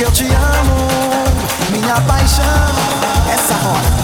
Porque eu te amo. Minha paixão, essa roda.